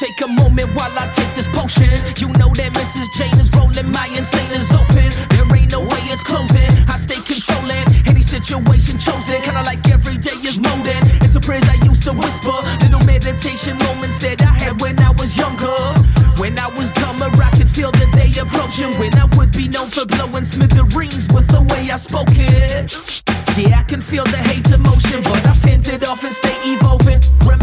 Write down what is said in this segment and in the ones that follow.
moment while I take this potion. You know that Mrs. Jane is rolling, my insane is open. There ain't no way it's closing. I stay controlling any situation chosen. Kinda like every day is molding. It's a prayers I used to whisper. Little meditation moments that I had when I was younger. When I was dumber, I could feel the day approaching. When I would be known for blowing smithereens with the way I spoke it. Yeah, I can feel the hate emotion, but I fend it off and stay evolving. Remain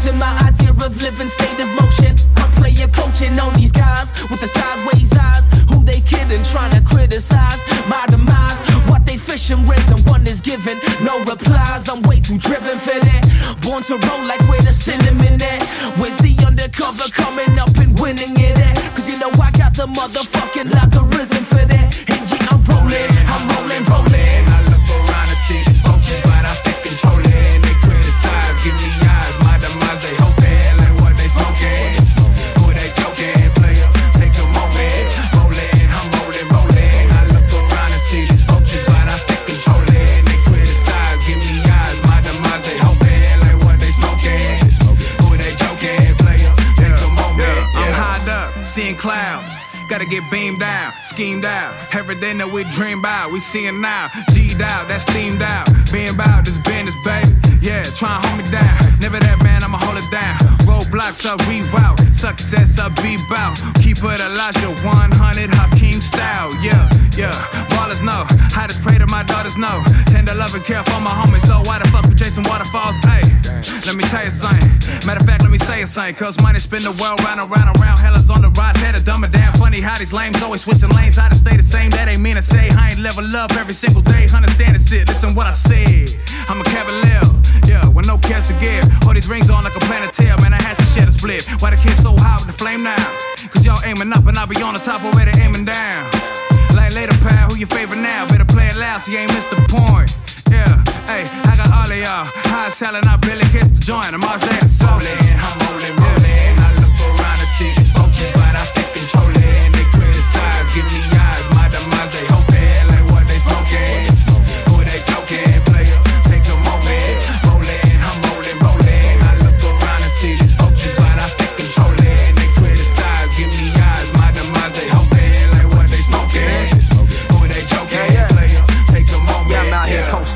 imposing my idea of living state of motion. I'm playing coaching on these guys with the sideways eyes. Who they kidding, trying to criticize my demise. What they fishing, Resin One is given. No replies, I'm way too driven for that. Born to roll like where the cinnamon at. Where's the undercover coming up and winning it at? Cause you know I got the motherfucking logarithm for that. And yeah, I'm rolling, I'm rolling, rolling. Clouds. Gotta get beamed down, schemed out. Everything that we dream about, we seeing now. G'd out, that's steamed out. Being about this business, baby. Yeah, try and hold me down. Never that man, I'ma hold it down. Roadblocks up, reroute. Success up, be bout. Keep it Elijah 100, Hakeem style. Yeah, yeah. Ballers know. I just pray to my daughters know. Tender love and care for my homies, though. Why the fuck we chasing waterfalls? Hey, let me tell you something. Matter of fact, let me say it something. Cause money spin the world round and round and round. On the rise, head of dumb and damn funny how these lames always switching lanes. I just stay the same, that ain't mean to say. I ain't level up every single day. Understand it, shit. Listen what I said. I'm a cavalier, yeah, with no cares to give. All these rings on like a planetary, man. I had to share the split. Why the kids so high with the flame now? Cause y'all aiming up and I be on the top already aiming down. Like later, pal, who your favorite now? Better play it loud so you ain't missed the point. Yeah, y'all. High selling, I barely kiss the joint. I'm all saying it's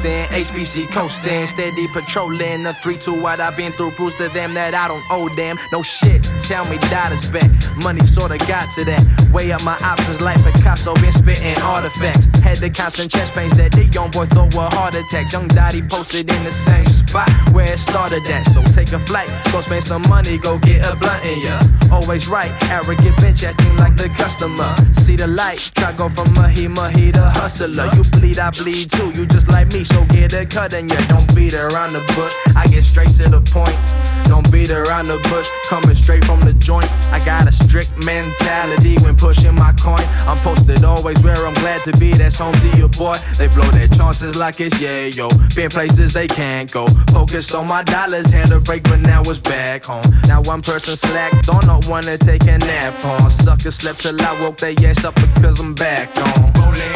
coasting, HBC coasting, steady patrolling. The 3 2 what I've been through proves to them that I don't owe them. No shit, tell me dollars back. Money sorta got to that. Weigh up my options like Picasso, been spitting artifacts. Had the constant chest pains that the young boy thought were heart attacks. Young Dottie posted in the same spot where it started at. So take a flight, go spend some money, go get a blunt in ya. Always right, arrogant bitch acting like the customer. See the light, try go from mahi mahi to hustler. You bleed, I bleed too. You just like me, so get a cut and ya. Don't beat around the bush. I get straight to the point. Don't beat around the bush, coming straight from the joint. I got a strict mentality when pushing my coin. I'm posted always where I'm glad to be. That's home to your boy. They blow their chances like it's yeah, yo. Been places they can't go. Focused on my dollars, had a break, but now it's back home. Now one person slacked on, not to take a nap on. Suckers slept till I woke their ass up because I'm back on. Rolling,